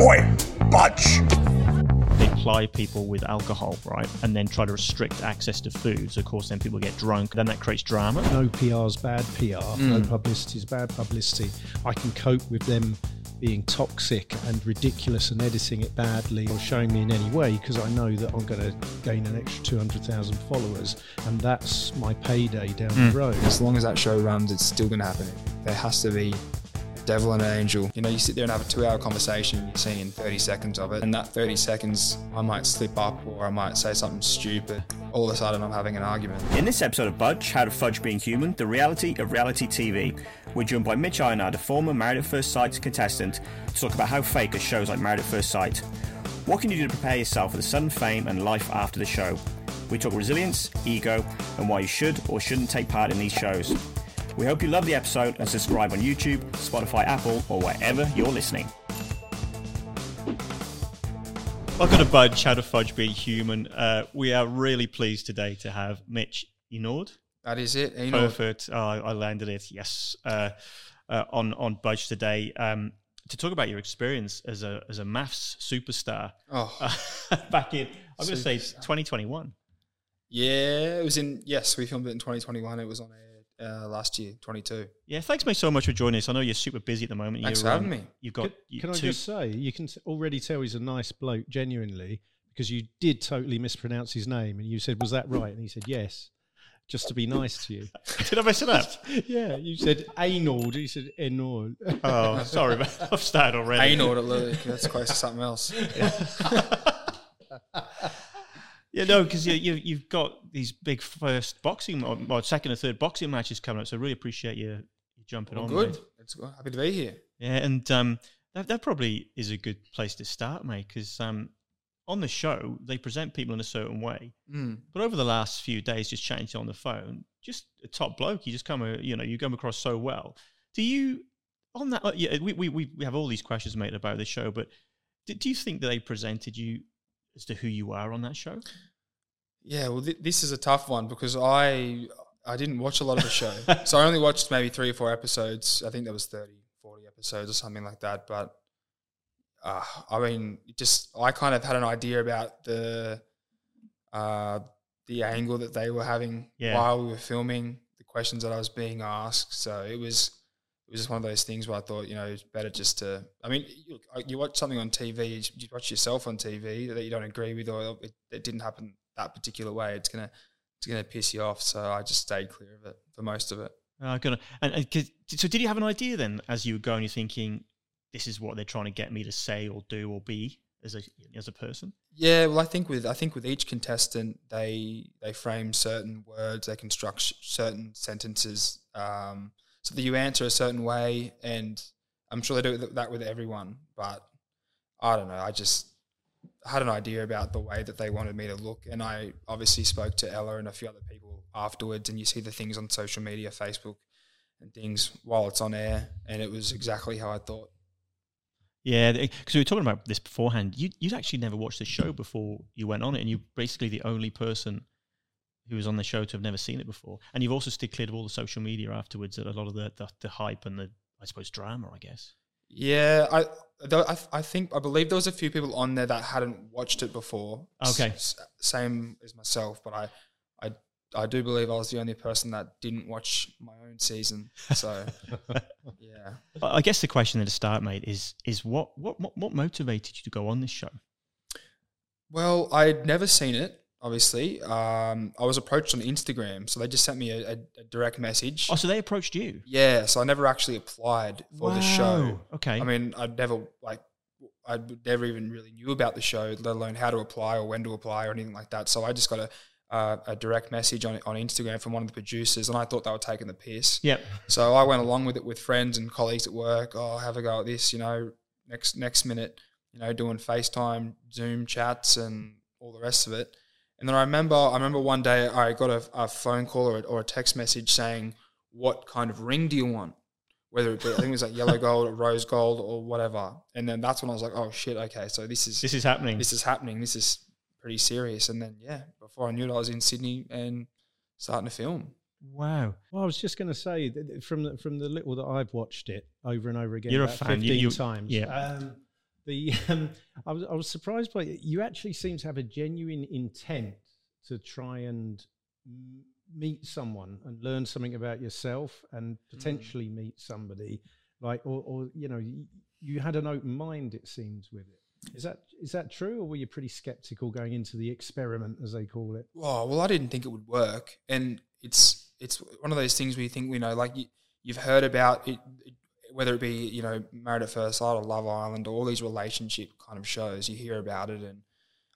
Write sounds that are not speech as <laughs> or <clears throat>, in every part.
Oi, budge! they ply people with alcohol, right, and then try to restrict access to foods. Of course, then people get drunk. Then that creates drama. No PR's bad PR. No hmm. publicity is bad publicity. I can cope with them being toxic and ridiculous and editing it badly or showing me in any way because I know that I'm going to gain an extra 200,000 followers and that's my payday down the hmm. road. As long as that show runs, it's still going to happen. There has to be a devil and an angel. You know, you sit there and have a two hour conversation, you're seeing 30 seconds of it. And that 30 seconds, I might slip up or I might say something stupid. All of a sudden, I'm having an argument. In this episode of Budge, How to Fudge Being Human, the reality of reality TV, we're joined by Mitch Eynard, a former Married at First Sight contestant, to talk about how fake are shows like Married at First Sight. What can you do to prepare yourself for the sudden fame and life after the show? We talk resilience, ego, and why you should or shouldn't take part in these shows. We hope you love the episode and subscribe on YouTube, Spotify, Apple, or wherever you're listening. Welcome to Budge, How to Fudge Being Human. Uh, we are really pleased today to have Mitch Enord. That is it. You know, Perfect. Oh, I landed it. Yes. Uh, uh, on on Budge today um, to talk about your experience as a as a MAFS superstar oh, <laughs> back in I'm going to say 2021. yeah, it was in, yes, we filmed it in 2021. It was on air uh, last year, 22. Yeah, thanks, mate, so much for joining us. I know you're super busy at the moment. Thanks You're, for having um, me. You've got Can, you can I just say, you can t- already tell he's a nice bloke, genuinely, because you did totally mispronounce his name and you said, Was that right? And he said, Yes, just to be nice to you. <laughs> Did I mess it up? <laughs> yeah, you said Arnold. He said Enord. oh, sorry, mate. <laughs> I've started already. Anal, look, that's close to something else. Yeah, no, because you, you you've got these big first boxing or, or second or third boxing matches coming up. So I really appreciate you, you jumping Well, on. good. mate. It's good. Happy to be here. Yeah, and um, that that probably is a good place to start, mate. Because um, on the show they present people in a certain way, Mm. but over the last few days, just chatting to on the phone, just a top bloke. You just come, uh, you know, you come across so well. Do you on that? uh, Yeah, we we we we have all these questions, mate, about the show, but do, do you think that they presented you as to who you are on that show? Yeah, well, th- this is a tough one because I I didn't watch a lot of the show. <laughs> so I only watched maybe three or four episodes. I think there was 30, 40 episodes or something like that. But uh, I mean, just I kind of had an idea about the uh, the angle that they were having Yeah. while we were filming, the questions that I was being asked. So it was it was just one of those things where I thought, you know, it's better just to. I mean, you, you watch something on TV, you, watch yourself on TV that you don't agree with, or it, it didn't happen that particular way. It's gonna it's gonna piss you off. So I just stayed clear of it for most of it. Uh, gonna, and, and so, did you have an idea then, as you were going, you're thinking, this is what they're trying to get me to say or do or be as a as a person? Yeah, well, I think with I think with each contestant, they they frame certain words, they construct sh- certain sentences, um, so that you answer a certain way, and I'm sure they do that with everyone. But I don't know. I just had an idea about the way that they wanted me to look, and I obviously spoke to Ella and a few other people afterwards, and you see the things on social media, Facebook, and things while it's on air, and it was exactly how I thought. Yeah, because we were talking about this beforehand. You you'd actually never watched the show before you went on it, and you're basically the only person who was on the show to have never seen it before. And you've also stayed clear of all the social media afterwards, that a lot of the, the the hype and the I suppose drama, I guess. Yeah, I, though I, I think I believe there was a few people on there that hadn't watched it before. Okay. s- same as myself, but I, I, I do believe I was the only person that didn't watch my own season. So, <laughs> yeah. I guess the question at the start, mate, is is what what, what motivated you to go on this show? Well, I'd never seen it. Obviously, um, I was approached on Instagram, so they just sent me a, a, a direct message. Oh, so they approached you Yeah, so I never actually applied for the show. Okay. I mean, I'd never like I never even really knew about the show, let alone how to apply or when to apply or anything like that. So I just got a uh, a direct message on on Instagram from one of the producers, and I thought they were taking the piss. Yep. So I went along with it with friends and colleagues at work. Oh, have a go at this, you know. Next next minute, you know, doing FaceTime, Zoom chats, and all the rest of it. And then I remember, I remember one day I got a, a phone call or a, or a text message saying, "What kind of ring do you want?" Whether it be, I think it was like yellow <laughs> gold or rose gold or whatever. And then that's when I was like, "Oh shit, okay, so this is This is happening. this is happening. This is pretty serious." And then yeah, before I knew it, I was in Sydney and starting to film. wow. Well, I was just going to say that from the, from the little that I've watched it over and over again, You're a about fan. You- 15 you- times. yeah. Um, The <laughs> um, I was I was surprised by it. You actually seem to have a genuine intent to try and meet someone and learn something about yourself and Mm. potentially meet somebody like or, or you know you, you had an open mind it seems with it is that is that true or were you pretty skeptical going into the experiment as they call it Oh well, I didn't think it would work, and it's it's one of those things where you think you know, like you, you've heard about it, it- whether it be you know Married at First Sight or Love Island or all these relationship kind of shows, you hear about it, and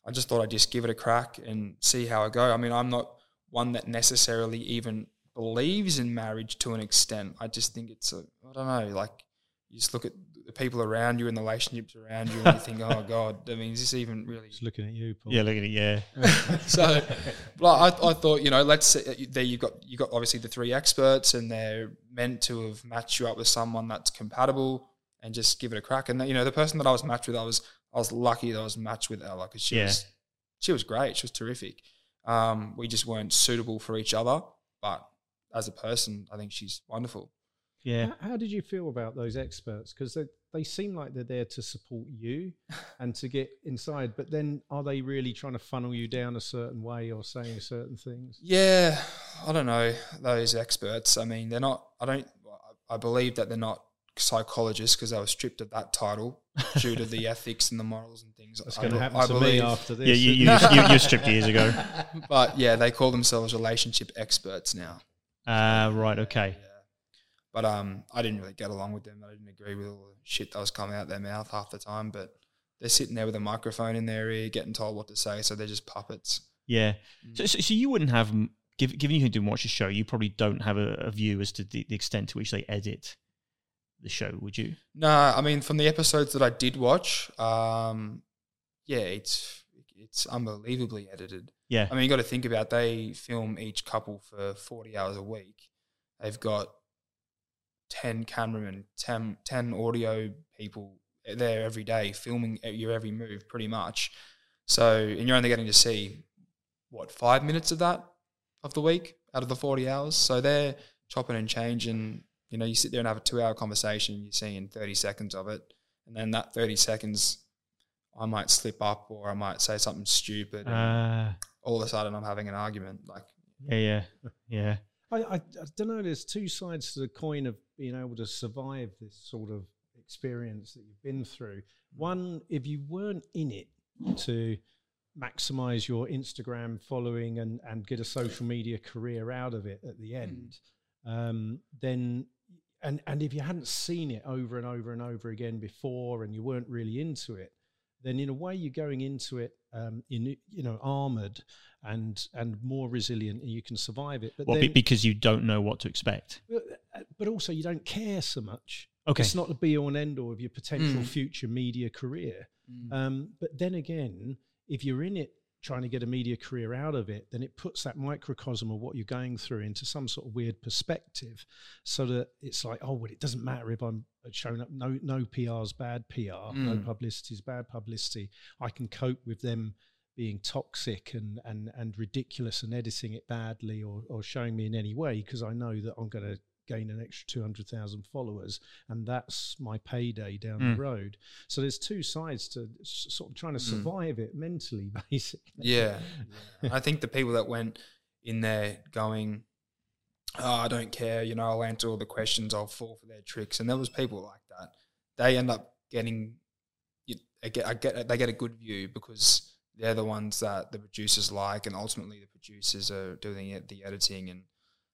I just thought I'd just give it a crack and see how I go. I mean, I'm not one that necessarily even believes in marriage to an extent. I just think it's a I don't know, like you just look at the people around you and the relationships around you, and you think, oh god, I mean, is this even really just looking at you Paul. Yeah, looking at it. Yeah, <laughs> so, like, I, I thought, you know, let's say there you got you got obviously the three experts, and they're meant to have matched you up with someone that's compatible, and just give it a crack. And you know, the person that I was matched with, I was I was lucky that I was matched with Ella because she Yeah. was she was great, she was terrific. Um, we just weren't suitable for each other, but as a person, I think she's wonderful. Yeah. How, how did you feel about those experts? Because they, they seem like they're there to support you <laughs> and to get inside, but then are they really trying to funnel you down a certain way or saying certain things? Yeah, I don't know those experts. I mean, they're not. I don't. I believe that they're not psychologists because they were stripped of that title due to the <laughs> ethics and the morals and things. That's going to happen I to me after this. Yeah, you, isn't you, it? you, you stripped years ago. <laughs> But yeah, they call themselves relationship experts now. Ah, right. Okay. Yeah. But um, I didn't really get along with them. I didn't agree with all the shit that was coming out their mouth half the time. But they're sitting there with a microphone in their ear, getting told what to say, so they're just puppets. Yeah. Mm. So, so, so you wouldn't have, m- given you didn't watch the show, you probably don't have a, a view as to the, the extent to which they edit the show, would you? No, I mean from the episodes that I did watch, um, yeah, it's it's unbelievably edited. Yeah. I mean, you got to think about they film each couple for forty hours a week. They've got ten cameramen, 10, 10 audio people there every day filming your every move, pretty much. So, and you're only getting to see what five minutes of that of the week out of the forty hours. So they're chopping and changing. You know, you sit there and have a two-hour conversation. You're seeing thirty seconds of it, and then that thirty seconds, I might slip up or I might say something stupid. and Ah, all of a sudden, I'm having an argument. Like, yeah, yeah, <laughs> yeah. I, I, I don't know. There's two sides to the coin of being able to survive this sort of experience that you've been through. One, if you weren't in it to maximize your Instagram following and, and get a social media career out of it at the end, um, then and and if you hadn't seen it over and over and over again before and you weren't really into it, then in a way you're going into it um, in you know armored and and more resilient and you can survive it. But Well, then, because you don't know what to expect. but, uh, also you don't care so much. Okay. It's not the be all and end all of your potential Mm. future media career. Um, but then again, if you're in it trying to get a media career out of it, then it puts that microcosm of what you're going through into some sort of weird perspective, so that it's like, oh, well, it doesn't matter if I'm showing up. No, no PR's bad PR. No Mm. publicity is bad publicity. I can cope with them being toxic and and and ridiculous and editing it badly or or showing me in any way because I know that I'm going to gain an extra 200,000 followers and that's my payday down Mm. the road. So there's two sides to s- sort of trying to Mm. survive it mentally <laughs> basically. yeah, yeah. I think the people that went in there going, oh, I don't care, you know, I'll answer all the questions, I'll fall for their tricks, and there was people like that. They end up getting, you, I get, I get, they get a good view because they're the ones that the producers like, and ultimately the producers are doing it, the editing, and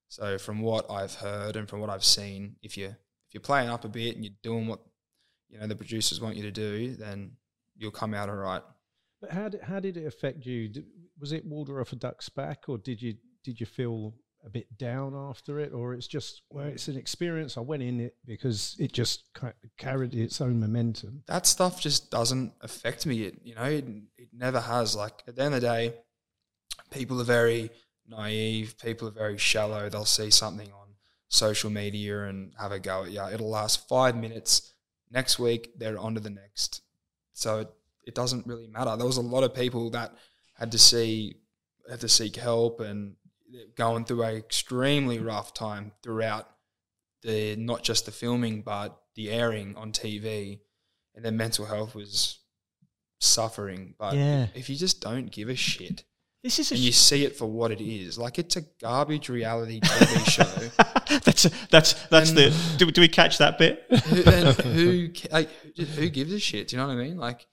so from what I've heard and from what I've seen, if you if you're playing up a bit and you're doing what you know the producers want you to do, then you'll come out all right. But how did, how did it affect you? Did, was it water off a duck's back or did you did you feel a bit down after it or it's just well it's an experience I went in it because it just carried its own momentum. that stuff just doesn't affect me. It you know it, it never has. Like at the end of the day, people are very naive. People are very shallow. They'll see something on social media and have a go at you. It'll last five minutes. Next week they're on to the next. So it, it doesn't really matter. There was a lot of people that had to see had to seek help and going through an extremely rough time throughout the not just the filming but the airing on TV and their mental health was suffering. But Yeah. if you just don't give a shit This is a and you see it for what it is, like it's a garbage reality TV <laughs> show. that's that's that's And- the. Do, do we catch that bit? who, and who, like, who who gives a shit? Do you know what I mean? Like,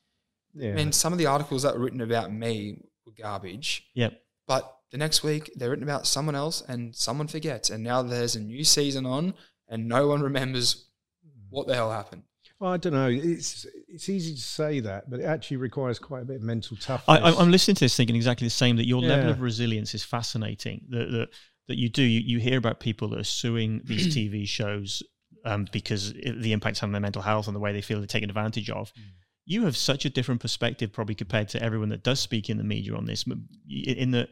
Yeah. I mean, some of the articles that were written about me were garbage. Yep. But the next week they're written about someone else and someone forgets. And now there's a new season on and no one remembers what the hell happened. Well, I don't know. It's it's easy to say that, but it actually requires quite a bit of mental toughness. I, I'm- I'm listening to this thinking exactly the same. That your level of resilience is fascinating. That that, that you do. You, you hear about people that are suing these TV <clears throat> shows um, because it, the impacts on their mental health and the way they feel they're taken advantage of. You have such a different perspective, probably compared to everyone that does speak in the media on this. In that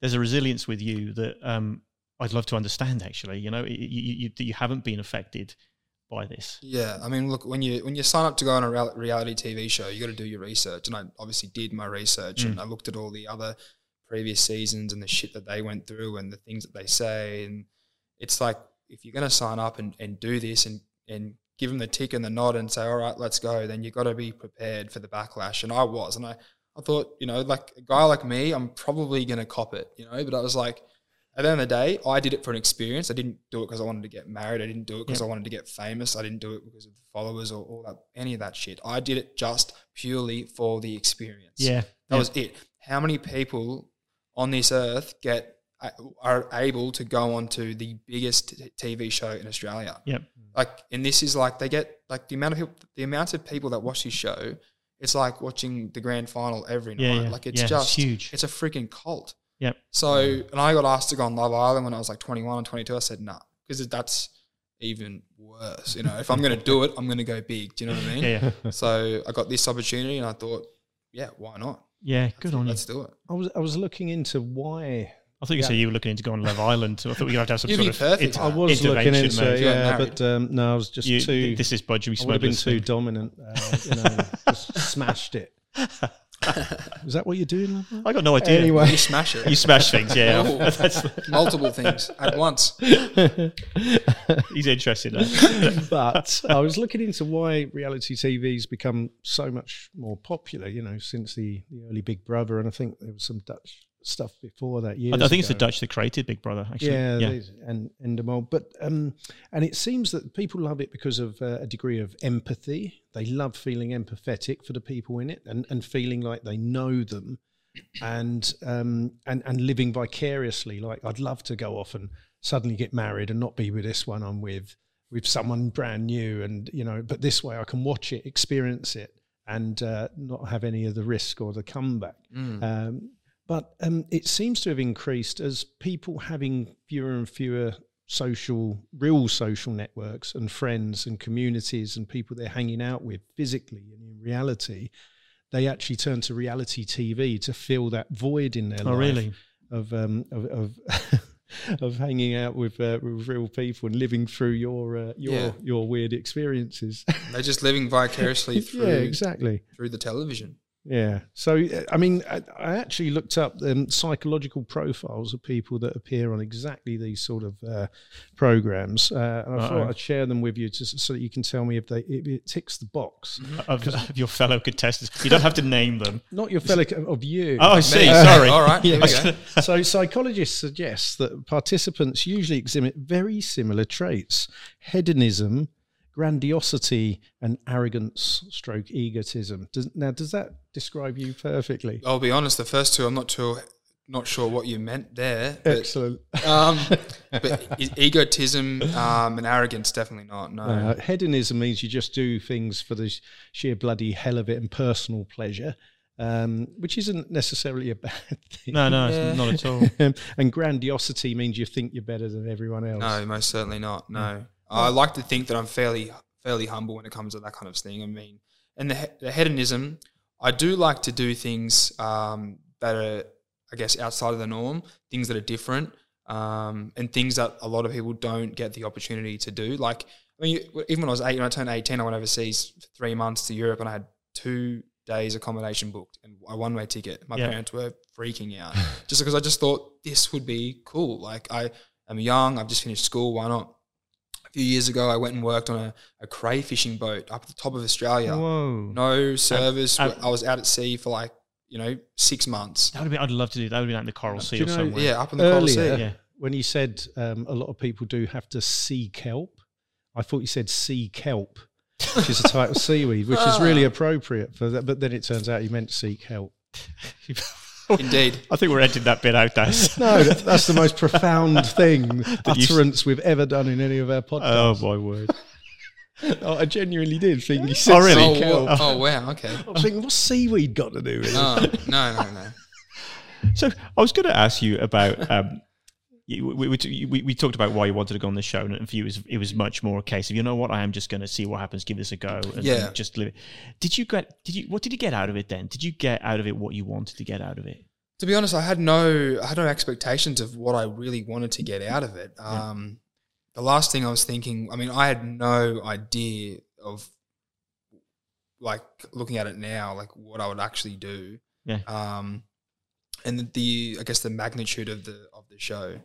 there's a resilience with you that um, I'd love to understand. Actually, you know, you, you, you haven't been affected by this. Yeah, I mean, look when you when you sign up to go on a reality TV show, you got to do your research, and I obviously did my research, and mm. I looked at all the other previous seasons and the shit that they went through and the things that they say, and it's like if you're gonna sign up and, and do this and and give them the tick and the nod and say, all right, let's go, then you got to be prepared for the backlash, and I was, and I I thought, you know, like a guy like me, I'm probably gonna cop it, you know, but I was like. At the end of the day, I did it for an experience. I didn't do it because I wanted to get married. I didn't do it because I wanted to get famous. I didn't do it because of the followers or all that, any of that shit. I did it just purely for the experience. Yeah, that was it. How many people on this earth get are able to go on to the biggest TV show in Australia? Yep. Like, and this is like they get like the amount of people, the amount of people that watch this show. It's like watching the grand final every night. Yeah, yeah. Like it's Yeah, it's just huge. It's a freaking cult. Yep. So, and I got asked to go on Love Island when I was like 21 or 22. I said, nah, because that's even worse. You know, if I'm going to do it, I'm going to go big. Do you know what I mean? <laughs> Yeah, yeah, So I got this opportunity and I thought, yeah, why not? yeah. Good on you. Let's do it. I was I was looking into why I thought you Yeah. said you were looking into going on Love Island. So I thought we would have to have some You'd sort be of perfect. int- I was looking into mode. Yeah, but um, no, I was just You- too. This is Budgie. I would have been too dominant. Uh, you know, <laughs> just smashed it. <laughs> Is that what you're doing? Love Island? I got no idea. Anyway. You smash it. You smash things, yeah. Oh. <laughs> That's, Multiple things at once. <laughs> he's interested. Now. <laughs> but I was looking into why reality TV's become so much more popular. You know, since the, the early Big Brother, and I think there was some Dutch stuff before that. Years I, I think it's the. Dutch that created Big Brother. Actually, Yeah, yeah. these- and Endemol. But um, and it seems that people love it because of uh, a degree of empathy. They love feeling empathetic for the people in it, and, and feeling like they know them, and um, and and living vicariously. Like I'd love to go off and suddenly get married and not be with this one I'm with, with someone brand new, and you know. But this way, I can watch it, experience it, and uh, not have any of the risk or the comeback. Mm. Um, but um, it seems to have increased as people having fewer and fewer social, real social networks and friends and communities and people they're hanging out with physically and in reality. They actually turn to reality TV to fill that void in their Oh, life really? of um, of of, <laughs> of hanging out with uh, with real people and living through your uh, your Yeah. your weird experiences. They're just living vicariously <laughs> through yeah, exactly. through the television. Yeah. So, uh, I mean, I, I actually looked up um, psychological profiles of people that appear on exactly these sort of uh, programs, uh, and I Uh-oh. thought I'd share them with you just so that you can tell me if they if it ticks the box. Of, of your fellow contestants, you don't have to name them. Not your fellow of you. Oh, I see. Me. Sorry. <laughs> All right. Yeah. <laughs> so psychologists suggest that participants usually exhibit very similar traits: hedonism, grandiosity, and arrogance, stroke egotism. Does, now, does that describe you perfectly? I'll be honest. The first two, I'm not sure, not sure what you meant there. But, Excellent. um, <laughs> but egotism um, and arrogance, definitely not. No. Uh, hedonism means you just do things for the sheer bloody hell of it and personal pleasure, um, which isn't necessarily a bad <laughs> thing. No, no, Yeah. it's not at all. <laughs> and grandiosity means you think you're better than everyone else. No, most certainly not. No, I like to think that I'm fairly fairly humble when it comes to that kind of thing. I mean, and the, the hedonism, I do like to do things um, that are, I guess, outside of the norm, things that are different, um, and things that a lot of people don't get the opportunity to do. Like, I mean, even when I was eight, when I turned eighteen, I went overseas for three months to Europe, and I had two days accommodation booked and a one way ticket. My Yeah. parents were freaking out <laughs> just because I just thought this would be cool. Like I am young, I've just finished school, why not? Few years ago, I went and worked on a, a cray fishing boat up at the top of Australia. Whoa. No service. and- I was out at sea for like you know six months. That would be. I'd love to do. That would be like the Coral Sea or you know- somewhere. Yeah, up in the Coral Sea. Yeah. when you said um, a lot of people do have to sea kelp, I thought you said sea kelp, which is a type of <laughs> seaweed, which is really appropriate for that. But then it turns out you meant seek help. <laughs> <laughs> Indeed. I think we're editing that bit out, Daz. <laughs> No, that's the most profound <laughs> thing, utterance we've ever done in any of our podcasts. oh my word! Oh, I genuinely did think you said Oh, really? Oh, sea kelp. wow. oh wow. Okay. I was thinking, what's seaweed got to do with it? Oh, no, no, no. So I was going to ask you about. Um, you- we, we, we, we talked about why you wanted to go on the show, and for you, it was, it was much more a case of you know what, I am just going to see what happens, give this a go, and, Yeah. and just live it. Did you get? Did you? What did you get out of it then? Did you get out of it what you wanted to get out of it? To be honest, I had no, I had no expectations of what I really wanted to get out of it. Um, The last thing I was thinking, I mean, I had no idea of, like, looking at it now, like what I would actually do. Yeah. Um, and the, the, I guess the magnitude of the of the show,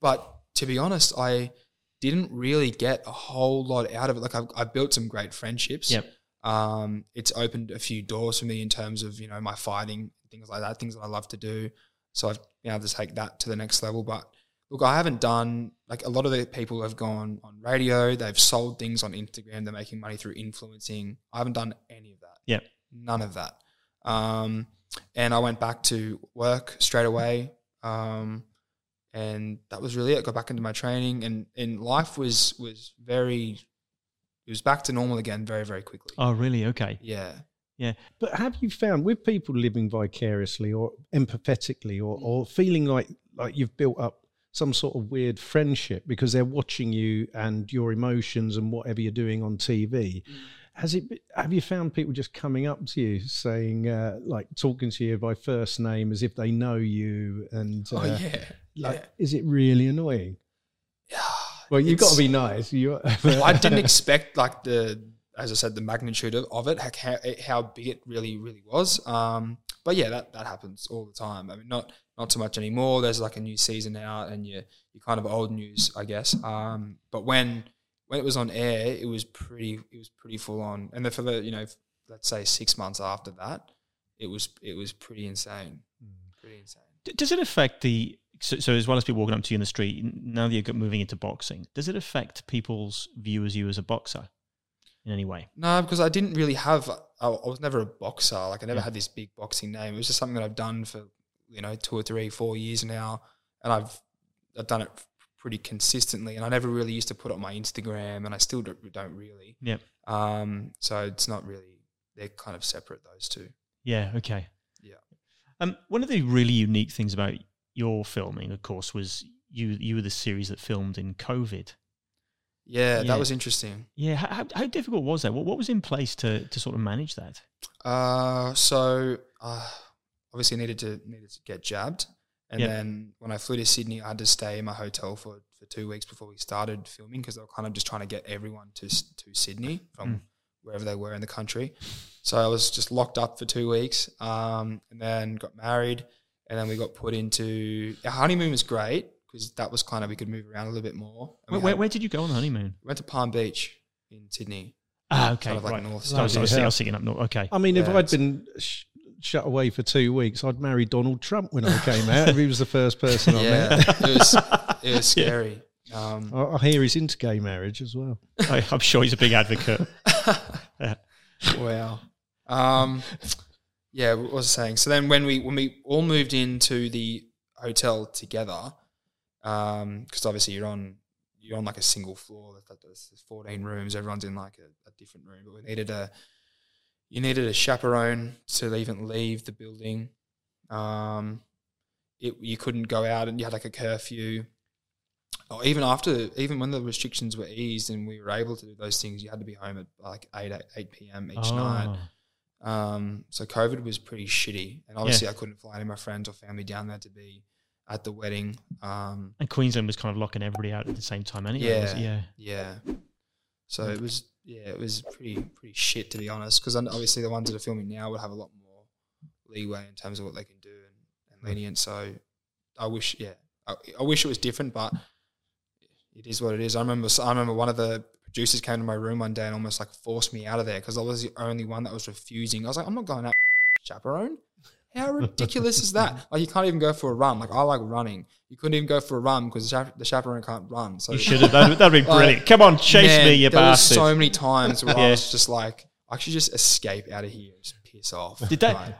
but to be honest, I didn't really get a whole lot out of it. Like, I've, I've built some great friendships. Yep. Um, it's opened a few doors for me in terms of you know my fighting things like that, things that I love to do. So I've been able to take that to the next level. But look, I haven't done like a lot of the people have gone on radio. They've sold things on Instagram. They're making money through influencing. I haven't done any of that. Yep. none of that. Um, and I went back to work straight away. Um, and that was really it. Got back into my training, and and life was was very. It was back to normal again very very quickly. Oh, really? Okay. Yeah. Yeah. But have you found with people living vicariously or empathetically or, or feeling like like you've built up some sort of weird friendship because they're watching you and your emotions and whatever you're doing on TV? Has it? Have you found people just coming up to you saying uh, like talking to you by first name as if they know you and uh, Oh yeah. Like yeah. is it really annoying? Yeah. <sighs> Well, you've got to be nice. You, <laughs> I <laughs> didn't expect like the, as I said, the magnitude of, of it, like how, how big it really, really was. Um, but yeah, that, that happens all the time. I mean, not not so much anymore. There's like a new season out, and you're you're kind of old news, I guess. Um, but when when it was on air, it was pretty it was pretty full on. And then for the you know let's say six months after that, it was it was pretty insane, pretty insane. Does it affect the so, so as well as people walking up to you in the street now that you're moving into boxing? Does it affect people's view as you as a boxer in any way? No, because I didn't really have. I, I was never a boxer. Like I never Yeah. had this big boxing name. It was just something that I've done for you know two or three, four years now, and I've I've done it pretty consistently. And I never really used to put it on my Instagram, and I still don't, don't really. Yeah. Um. So it's not really. They're kind of separate. Those two. Yeah. Okay. Yeah. Um, one of the really unique things about your filming, of course, was you you were the series that filmed in COVID. Yeah, Yeah. that was interesting. Yeah. How, how, difficult was that? What, what was in place to to sort of manage that? Uh, so uh, obviously needed to needed to get jabbed, and Yep. then when I flew to Sydney, I had to stay in my hotel for, for two weeks before we started filming because they were kind of just trying to get everyone to to Sydney from Mm. wherever they were in the country. So I was just locked up for two weeks, um, and then got married, and then we got put into our honeymoon was great because that was kind of we could move around a little bit more. Where, we where, had- where did you go on the honeymoon? we went to Palm Beach in Sydney. Ah, okay, Kind of like right. north I was, I was. I was thinking up north. Okay. I mean, if I'd been sh- shut away for two weeks, I'd marry Donald Trump when I came out. if he was the first person I <laughs> Yeah, met. it was <laughs> it was scary. Um, I, I hear he's into gay marriage as well. I, I'm sure he's a big advocate. <laughs> wow. Um, yeah, what was I saying? So then when we when we all moved into the hotel together, because obviously you're on you're on like a single floor. There's 14 rooms. Everyone's in like a, a different room. But we needed a you needed a chaperone to even leave the building. Um, it you couldn't go out and you had like a curfew. Or even after, even when the restrictions were eased and we were able to do those things, you had to be home at like 8, 8, 8 p.m. each night. Um, so COVID was pretty shitty, and obviously I couldn't fly any of my friends or family down there to be at the wedding. Um, And Queensland was kind of locking everybody out at the same time anyway. Yeah. yeah. yeah, so it was yeah, it was pretty pretty shit to be honest. Because obviously the ones that are filming now would have a lot more leeway in terms of what they can do and, and lenient. So I wish yeah, I, I wish it was different, but it is what it is. I remember I remember one of the producers came to my room one day and almost like forced me out of there because I was the only one that was refusing. I was like, I'm not going out chaperone. How ridiculous is that? Like you can't even go for a run. Like I like running. You couldn't even go for a run because the, chap- the chaperone can't run. So You should have. That'd, that'd be <laughs> Like, brilliant. Come on, chase man, me, you there was bastard. so many times where I was just like, I should just escape out of here, just piss off. Did that- Like,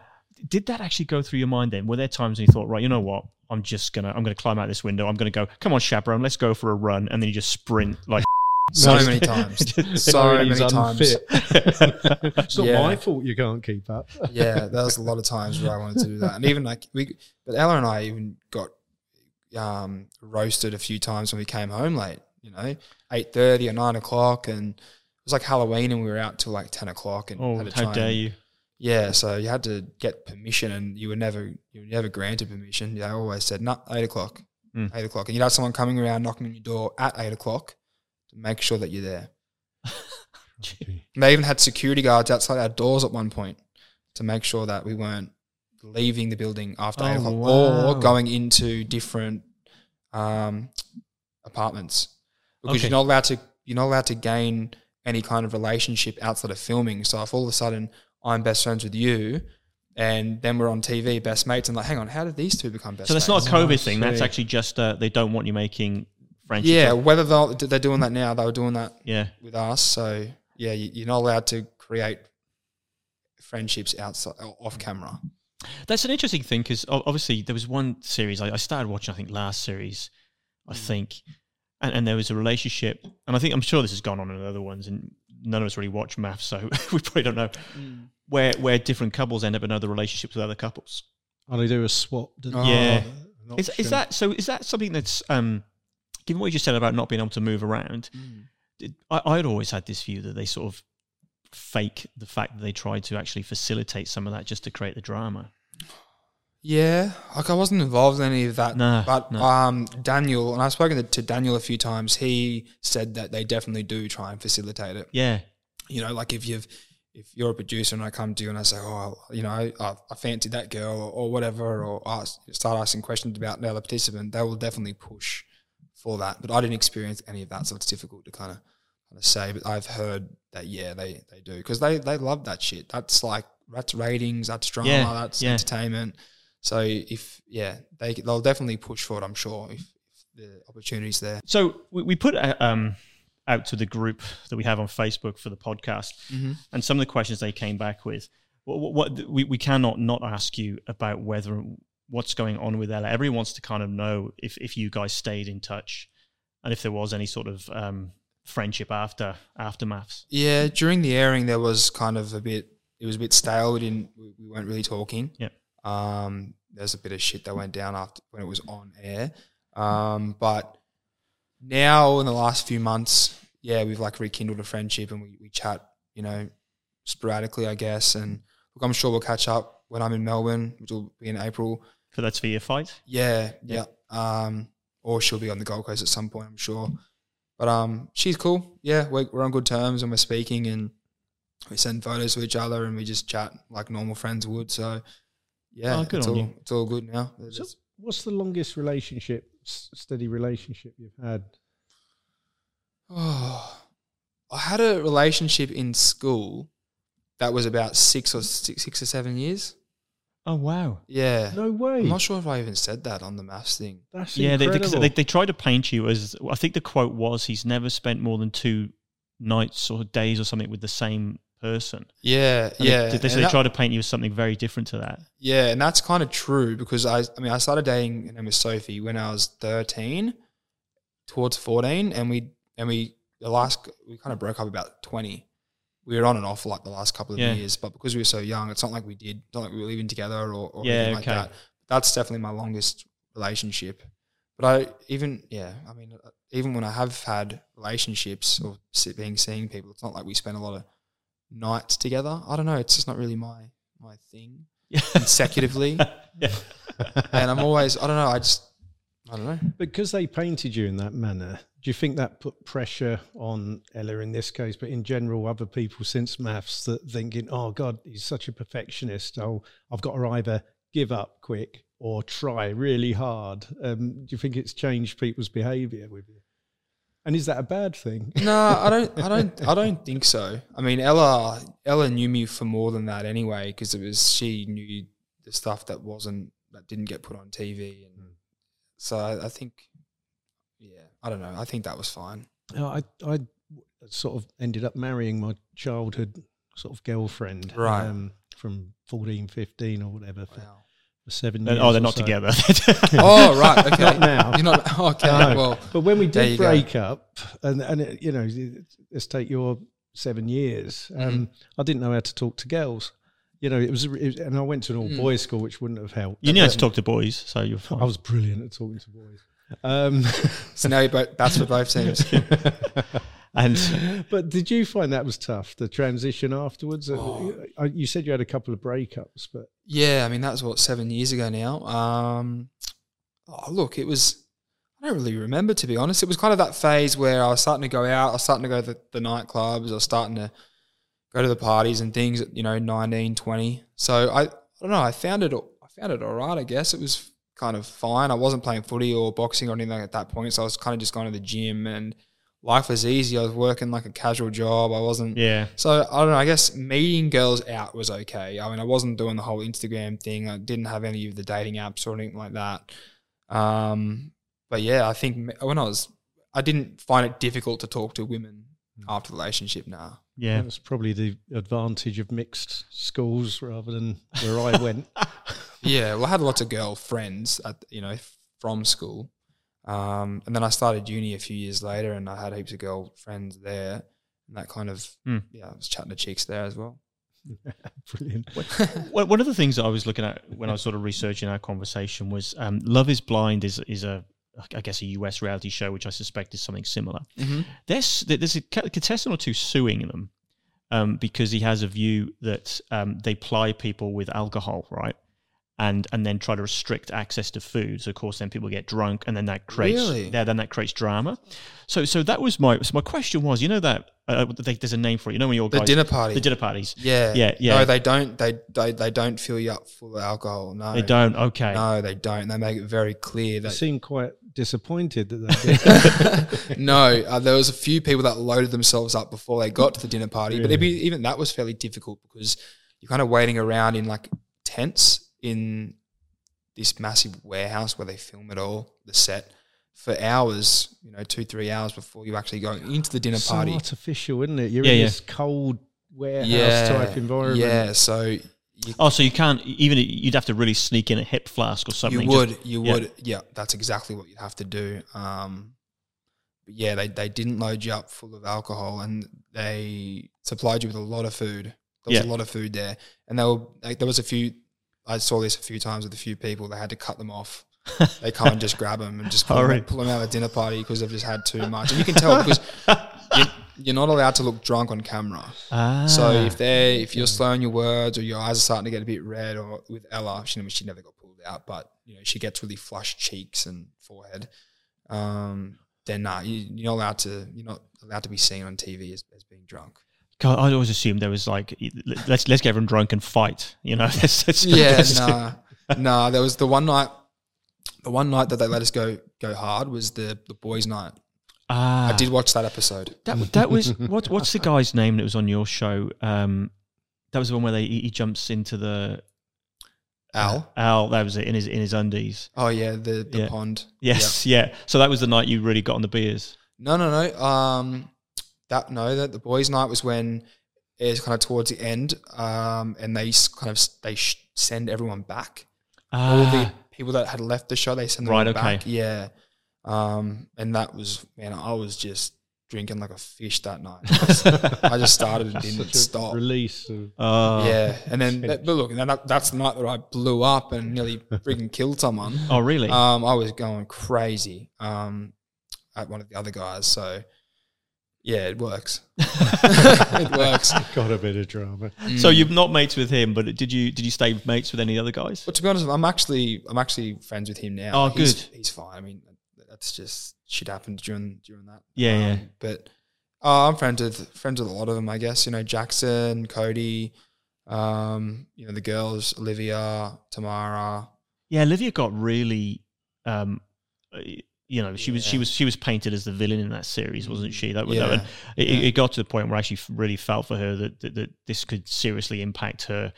Did that actually go through your mind then? Were there times when you thought, right, you know what? I'm just gonna, I'm gonna climb out this window. I'm gonna go. Come on, chaperone, let's go for a run, and then you just sprint like. <laughs> <laughs> so many times, so many times. unfit. it's not Yeah. my fault you can't keep up. <laughs> yeah, there was a lot of times where I wanted to do that, and even like we, but Ella and I even got um, roasted a few times when we came home late. You know, eight thirty or nine o'clock, and it was like Halloween, and we were out till like ten o'clock, and Oh, had to how dare you! Yeah, so you had to get permission, and you were never you were never granted permission. They always said, "No, eight o'clock, Mm. eight o'clock," and you'd have someone coming around knocking on your door at eight o'clock to make sure that you're there. <laughs> They even had security guards outside our doors at one point to make sure that we weren't leaving the building after eight Oh, o'clock wow. or going into different um, apartments because Okay. you're not allowed to you're not allowed to gain any kind of relationship outside of filming. So if all of a sudden I'm best friends with you. And then we're on TV, best mates, and like, hang on, how did these two become best? So that's mates? not a COVID thing. That's actually just uh, they don't want you making friendships. Yeah, whether they're doing that now, they were doing that yeah. with us. So yeah, you- you're not allowed to create friendships outside off camera. That's an interesting thing because obviously there was one series I, I started watching. I think last series, I think, and, and there was a relationship, and I think I'm sure this has gone on in other ones, and none of us really watch MAFS, so <laughs> we probably don't know mm. where where different couples end up in other relationships with other couples. Oh, they do a swap. don't Oh. they? Ah, yeah. An Is, is that so? Is that something that's um, given what you just said about not being able to move around? Mm. Did, I, I'd always had this view that they sort of fake the fact that they tried to actually facilitate some of that just to create the drama. Yeah, like I wasn't involved in any of that. No, but no. um, Daniel and I've spoken to, Daniel a few times. He said that they definitely do try and facilitate it. Yeah, You know, like if you've if you're a producer and I come to you and I say, oh, you know, I, I fancy that girl or, or whatever, or ask, start asking questions about the other participant, they will definitely push for that. But I didn't experience any of that, so it's difficult to kind of kind of say. But I've heard that yeah, they they do because they they love that shit. That's like that's ratings, that's drama, Yeah, that's yeah. entertainment. So if yeah, they they'll definitely push for it. I'm sure if, if the opportunity's there. So we, we put uh, um, out to the group that we have on Facebook for the podcast, Mm-hmm. and some of the questions they came back with. What, what, what we, we cannot not ask you about whether what's going on with Ella. Everyone wants to kind of know if, if you guys stayed in touch, and if there was any sort of um, friendship after aftermaths. Yeah, during the airing, there was kind of a bit. It was a bit stale. We didn't. We we weren't really talking. Yep. Um, there's a bit of shit that went down after when it was on air. Um, but now in the last few months, yeah, we've like rekindled a friendship and we, we chat, you know, sporadically, I guess. And look, I'm sure we'll catch up when I'm in Melbourne, which will be in April. For that's for your fight. Yeah, Yeah. yeah. Um, or she'll be on the Gold Coast at some point, I'm sure. But um, she's cool. Yeah, we're, we're on good terms and we're speaking and we send photos to each other and we just chat like normal friends would. So yeah, Oh, good it's on all you. it's all good now. So what's the longest relationship, s- steady relationship you've had? Oh, I had a relationship in school that was about six or six, six or seven years. Oh wow. Yeah, No way. I'm not sure if I even said that on the MAFS thing. That's Yeah, they, incredible. they, they try to paint you as I think the quote was he's never spent more than two nights or days or something with the same person. Yeah, And yeah. They, they, so And they that- try to paint you as something very different to that. Yeah, and that's kind of true because I, I mean, I started dating her name was Sophie when I was thirteen, towards fourteen, and we and we the last we kind of broke up about twenty. We were on and off like the last couple of Yeah. years, but because we were so young, it's not like we did, not like we were living together or, or Yeah, anything like okay. that. That's definitely my longest relationship. But I even yeah, I mean, even when I have had relationships or being seeing people, it's not like we spend a lot of nights together. I don't know. It's just not really my my thing Yeah. consecutively. <laughs> yeah. and I'm always I don't know. I just I don't know. because they painted you in that manner, do you think that put pressure on Ella in this case, but in general, other people since MAFS that thinking, oh God, he's such a perfectionist. Oh, I've got to either give up quick or try really hard. Um, do you think it's changed people's behaviour with you? And is that a bad thing? <laughs> no, I don't. I don't. I don't think so. I mean, Ella. Ella knew me for more than that anyway, because it was she knew the stuff that wasn't that didn't get put on TV, and so I, I think, yeah, I don't know. I think that was fine. I I sort of ended up marrying my childhood sort of girlfriend, Right. Um, from 14, 15 or whatever for, Wow. For seven years. oh, they're not so. together. <laughs> oh right, okay. Not now. You're not okay. No. Well, But when we did you go. break up, and and it, you know, let's take your seven years. Um, Mm-hmm. I didn't know how to talk to girls. You know, it was, it was and I went to an all Mm. boys school, which wouldn't have helped. you knew how to talk to boys, so you're fine. I was brilliant at talking to boys. Um, so now you both. That's for both teams. <laughs> <laughs> and <laughs> but did you find that was tough? The transition afterwards. Uh, Oh. You said you had a couple of breakups, but Yeah, I mean that was what seven years ago now. Um, oh, look, it was. I don't really remember to be honest. It was kind of that phase where I was starting to go out. I was starting to go to the, the nightclubs. I was starting to go to the parties and things. at, You know, 19, 20. So I, I don't know. I found it. I found it all right. I guess it was kind of fine. I wasn't playing footy or boxing or anything at that point. So I was kind of just going to the gym and life was easy. I was working like a casual job. I wasn't. yeah, So I don't know. I guess meeting girls out was okay. I mean, I wasn't doing the whole Instagram thing. I didn't have any of the dating apps or anything like that. Um, but yeah, I think when I was, I didn't find it difficult to talk to women after the relationship. Now, yeah. that's probably the advantage of mixed schools rather than where I went. <laughs> yeah. Well, I had lots of girl friends at you know from school, um, and then I started uni a few years later, and I had heaps of girl friends there, and that kind of Hmm. yeah, I was chatting to chicks there as well. <laughs> Brilliant. One one of the things that I was looking at when I was sort of researching our conversation was um, "Love Is Blind" is is a I guess a US reality show, which I suspect is something similar. Mm-hmm. There's there's a contestant or two suing them um, because he has a view that um, they ply people with alcohol, right? And and then try to restrict access to food. So of course, then people get drunk, and then that creates Really? yeah, then that creates drama. So so that was my so my question was, you know that uh, they, there's a name for it. You know when your The guys dinner party. the dinner parties. Yeah, Yeah, yeah. No, they don't. They they, they don't fill you up full of alcohol. No, They don't. Okay. No, they don't. They make it very clear They seem quite disappointed that they <laughs> did. <laughs> no, uh, there was a few people that loaded themselves up before they got to the dinner party, but Really? even, even that was fairly difficult because you're kind of waiting around in like tents in this massive warehouse where they film it all, the set, for hours. You know, two three hours before you actually go into the dinner so party. artificial, isn't it? You're Yeah, in yeah. this cold warehouse Yeah, type environment. yeah. So you, Oh, so you can't even you'd have to really sneak in a hip flask or something. You just- would, you yeah. would, yeah. That's exactly what you'd have to do. Um, but yeah, they they didn't load you up full of alcohol, and they supplied you with a lot of food. There was Yeah. a lot of food there, and they were like, there was a few. I saw this a few times with a few people. They had to cut them off. <laughs> they come and just grab them and just pull, them, pull them out of the dinner party because they've just had too much. And you can tell because <laughs> you, you're not allowed to look drunk on camera. Ah. So if they if you're slowing your words or your eyes are starting to get a bit red, or with Ella, she she never got pulled out, but you know she gets really flushed cheeks and forehead. Um, then nah, you, you're not allowed to you're not allowed to be seen on TV as, as being drunk. God, I always assumed there was like let's let's get everyone drunk and fight. You know, <laughs> That's- that's- Yeah, that's- nah, <laughs> nah. There was the one night, the one night that they let us go go hard was the the boys' night. Ah, I did watch that episode. That that was what what's the guy's name that was on your show? Um, that was the one where they he he jumps into the Al. Al. That was it in his in his undies. Oh yeah, the the Yeah. pond. Yes, yeah. So that was the night you really got on the beers. No, no, no. Um, that no, that the boys' night was when it's kind of towards the end, um, and they kind of they sh- send everyone back. All the Ah, people that had left the show, they send them Right, all okay. back. Yeah, um, and that was man, I was just drinking like a fish that night. I just started and <laughs> didn't stop. release of oh, yeah, and then but look, and then that, that's the night that I blew up and nearly freaking killed someone. <laughs> Oh, really? Um, I was going crazy um, at one of the other guys. So, yeah, it works. <laughs> it works. <laughs> got a bit of drama. so you're not mates with him, but did you did you stay mates with any other guys? But to be honest, I'm actually I'm actually friends with him now. Oh, he's, good. He's fine. I mean, that's just shit happened during during that. Yeah, Um, yeah. But uh, I'm friends with friends with a lot of them. I guess you know Jackson, Cody, um, you know the girls, Olivia, Tamara. Yeah, Olivia got really um, uh, you know, she was she was she was painted as the villain in that series, wasn't she? That, Yeah. that it, Yeah. it got to the point where I actually really felt for her that that, that this could seriously impact her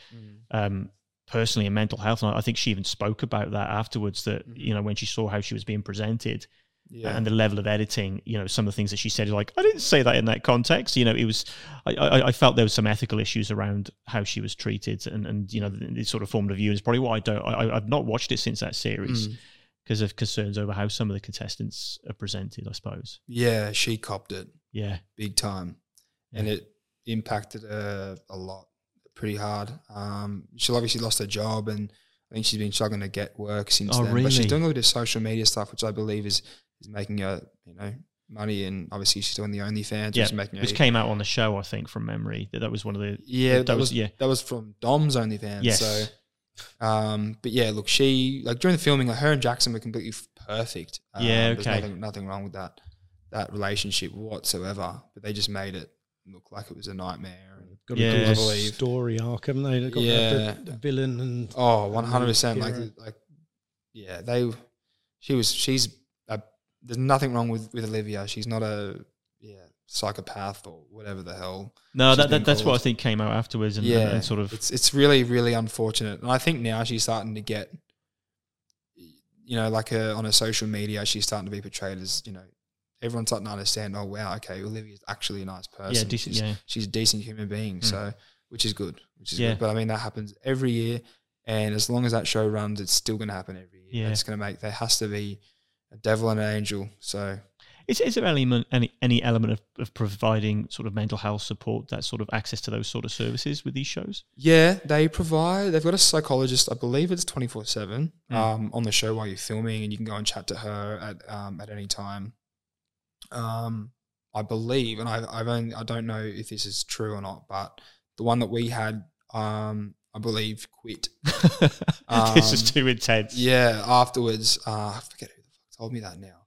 um, personally and mental health. And I think she even spoke about that afterwards. That Mhm. you know when she saw how she was being presented Yeah. and the level of editing, you know, some of the things that she said, like I didn't say that in that context. You know, it was I, I, I felt there was some ethical issues around how she was treated, and and you know, it sort of formed a view. And it's probably why I don't. I, I've not watched it since that series Mm. Because of concerns over how some of the contestants are presented. I suppose. yeah, she copped it Yeah. big time, and it impacted her a lot, pretty hard. Um, she obviously lost her job, and I think she's been struggling to get work since Oh, then. But she's doing a bit of social media stuff, which I believe is is making her, you know, money. And obviously, she's doing the OnlyFans, Yeah, which making her. Which came out on the show, I think, from memory. That that was one of the yeah, that that, was- was, yeah. that was from Dom's OnlyFans. Yes. So, um, but yeah, look, she like during the filming, like her and Jackson were completely f- perfect. Um, Yeah, there's okay. Nothing, nothing wrong with that that relationship whatsoever. But they just made it look like it was a nightmare. And, Got Yeah. a good I story arc, haven't they? They've got Yeah. the, the villain and oh, one hundred percent. Like, like, yeah, they. She was. She's. A, there's nothing wrong with with Olivia. She's not a yeah psychopath or whatever the hell. no. That, that that's what I think came out afterwards, and, yeah, and, sort of it's it's really really unfortunate, and I think now she's starting to get, you know, like uh on her social media, she's starting to be portrayed as you know, everyone's starting to understand. Oh wow, okay, Olivia's actually a nice person. yeah, decent, she's, yeah. she's a decent human being. Mm. So which is good, which is Yeah. good. But I mean that happens every year, and as long as that show runs, it's still going to happen every year. Yeah. It's going to make there has to be a devil and an angel. So Is, is there element, any any element of, of providing sort of mental health support, that sort of access to those sort of services with these shows? Yeah, they provide. They've got a psychologist. I believe it's twenty four seven Mm. um on the show while you're filming, and you can go and chat to her at um at any time. Um, I believe, and I I've only I don't know if this is true or not, but the one that we had, um, I believe, quit. <laughs> this is Um, too intense. Yeah, afterwards, uh, I forget who the fuck told me that now.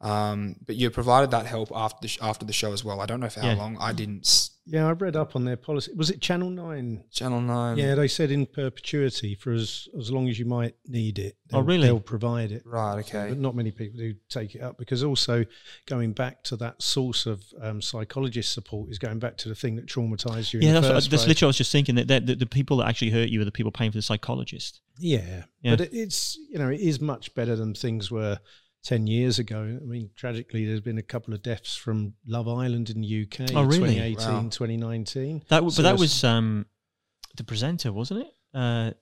Um, but you provided that help after the sh- after the show as well. I don't know for how Yeah. long. I didn't. s- yeah, I read up on their policy. Was it Channel Nine? Channel Nine. yeah, they said in perpetuity for as as long as you might need it. Oh, they'll- really? They'll provide it. Right. Okay. But not many people do take it up because also going back to that source of um, psychologist support is going back to the thing that traumatized you. in Yeah, the that's, what, that's literally. I was just thinking that, that the, the people that actually hurt you are the people paying for the psychologist. Yeah, Yeah. but it, it's you know it is much better than things were ten years ago. I mean, tragically, there's been a couple of deaths from Love Island in the UK, Oh, really? 2018, Wow. 2019. That, w- So but that it's- was um, the presenter, wasn't it? Uh,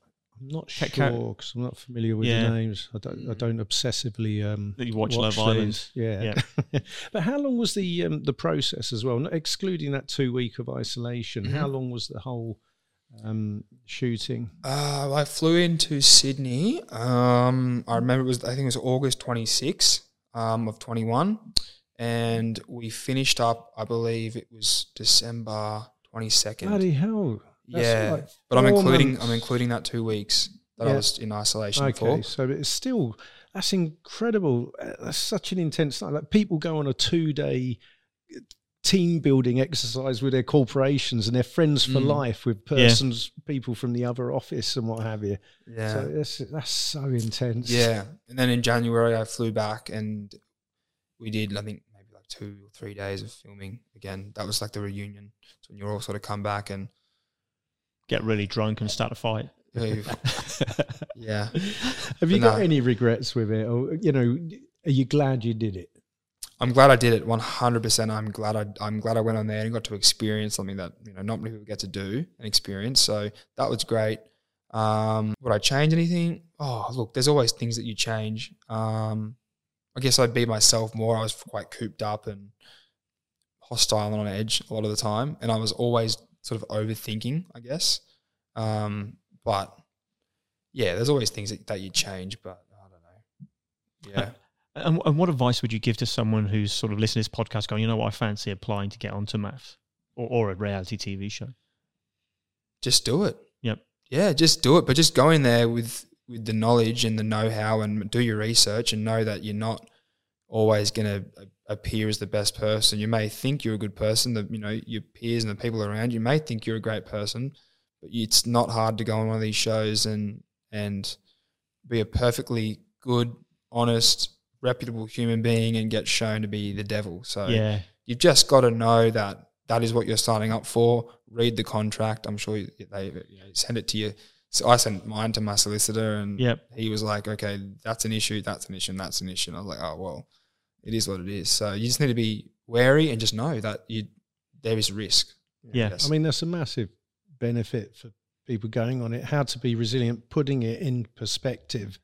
I'm not Ca- sure because I'm not familiar with Yeah. the names. I don't. I don't obsessively um, you watch Love Island. these. Yeah. <laughs> but how long was the um, the process as well? Not excluding that two week of isolation. How Mhm. long was the whole um, shooting? Uh, I flew into Sydney. Um, I remember it was I think it was August 26 um, of 21, and we finished up. I believe it was December 22nd. Bloody hell! That's yeah, like but I'm including months. I'm including that two weeks that I was in isolation Okay, for. so it's still that's incredible. Uh, That's such an intense time. Like people go on a two day team building exercise with their corporations and they're friends for Mm. life with persons, people from the other office and what have you. Yeah, So that's that's so intense. yeah. And then in January I flew back and we did I think maybe like two or three days of filming again. That was like the reunion. So when you all sort of come back and get really drunk and start a fight. <laughs> yeah. Have you But got no. any regrets with it, or you know, are you glad you did it? I'm glad I did it 100%. I'm glad I I'm glad I went on there and got to experience something that, you know, not many people get to do and experience. So that was great. Um, would I change anything? Oh, look, there's always things that you change. Um, I guess I'd be myself more. I was quite cooped up and hostile and on edge a lot of the time, and I was always sort of overthinking, I guess. Um, but yeah, there's always things that, that you change, but I don't know. Yeah. And, and what advice would you give to someone who's sort of listening to this podcast going, you know what, I fancy applying to get onto MAFS or, or a reality TV show? just do it. Yep. Yeah, just do it. But just go in there with with the knowledge and the know how and do your research and know that you're not always going to appear as the best person. You may think you're a good person. The you know your peers and the people around you may think you're a great person, but it's not hard to go on one of these shows and and be a perfectly good, honest, reputable human being and get shown to be the devil. So yeah, you've just got to know that that is what you're signing up for. Read the contract. I'm sure they you know, send it to you. So I sent mine to my solicitor, and Yep. he was like, "Okay, that's an issue. That's an issue. And that's an issue." And I was like, "Oh well, it is what it is." So you just need to be wary and just know that you there is risk. Yeah. Yes. I mean, that's a massive benefit for people going on it. How to be resilient, putting it in perspective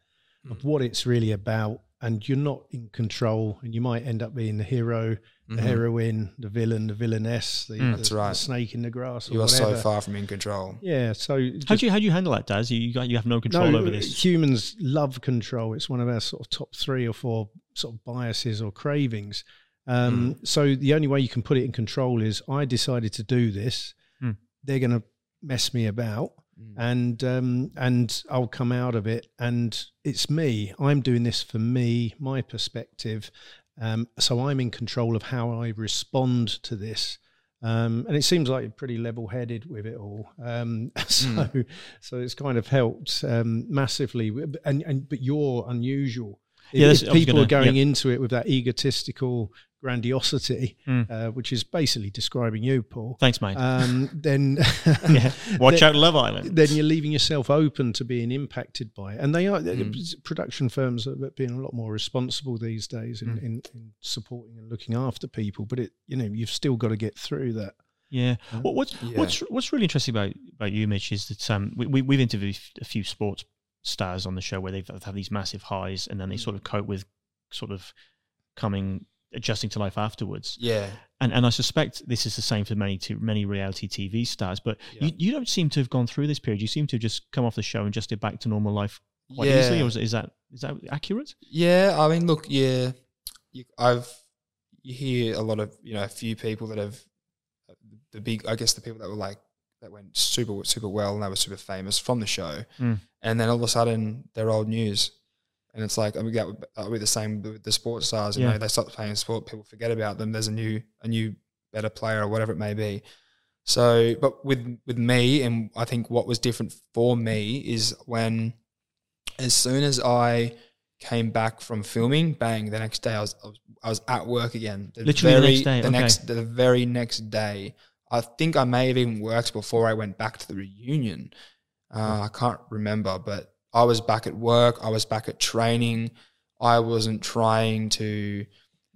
Mm. of what it's really about, and you're not in control, and you might end up being the hero, the Mhm. heroine, the villain, the villainess, the, Mm. the, That's the right. snake in the grass. Or you are whatever. so far from in control. Yeah. So how do you how do you handle that, Daz? You got you have no control over this. Humans love control. It's one of our sort of top three or four sort of biases or cravings. Um, Hmm. So the only way you can put it in control is I decided to do this. Hmm. They're going to mess me about, Mm. and um, and I'll come out of it. And it's me. I'm doing this for me, my perspective. Um, so I'm in control of how I respond to this. Um, and it seems like you're pretty level-headed with it all. Um, <laughs> so, so it's kind of helped um, massively. And and but you're unusual. If, Yeah, if people gonna- are going yep. into it with that egotistical grandiosity, Mm. uh, which is basically describing you, Paul, Thanks, mate. um, <laughs> then <laughs> yeah. Watch then- out, Love Island. then you're leaving yourself open to being impacted by it. And they are Mm. production firms are being a lot more responsible these days in. Mm. in, in supporting and looking after people. But it, you know, you've still got to get through that. Yeah. Uh, What, what's Yeah. what's what's really interesting about about you, Mitch, is that um we, we we've interviewed a few sports stars on the show where they've had these massive highs and then they mm. sort of cope with sort of coming adjusting to life afterwards. Yeah. And and I suspect this is the same for many to many reality TV stars. But Yeah. you, you don't seem to have gone through this period. You seem to have just come off the show and just get back to normal life quite yeah. easily. Or is, is that is that accurate? Yeah, I mean, look, yeah, you, I've you hear a lot of you know a few people that have the big, I guess the people that were like that went super super well and they were super famous from the show, Mm. and then all of a sudden they're old news, and it's like I mean that would, that would be the same with the sports stars. You Yeah. know, they stop playing sport, people forget about them. There's a new a new better player or whatever it may be. So, but with with me, and I think what was different for me is when, as soon as I came back from filming, bang, the next day I was I was, I was at work again. The Literally the next day, The okay. next the very next day. I think I may have even worked before I went back to the reunion. Uh, I can't remember, but I was back at work. I was back at training. I wasn't trying to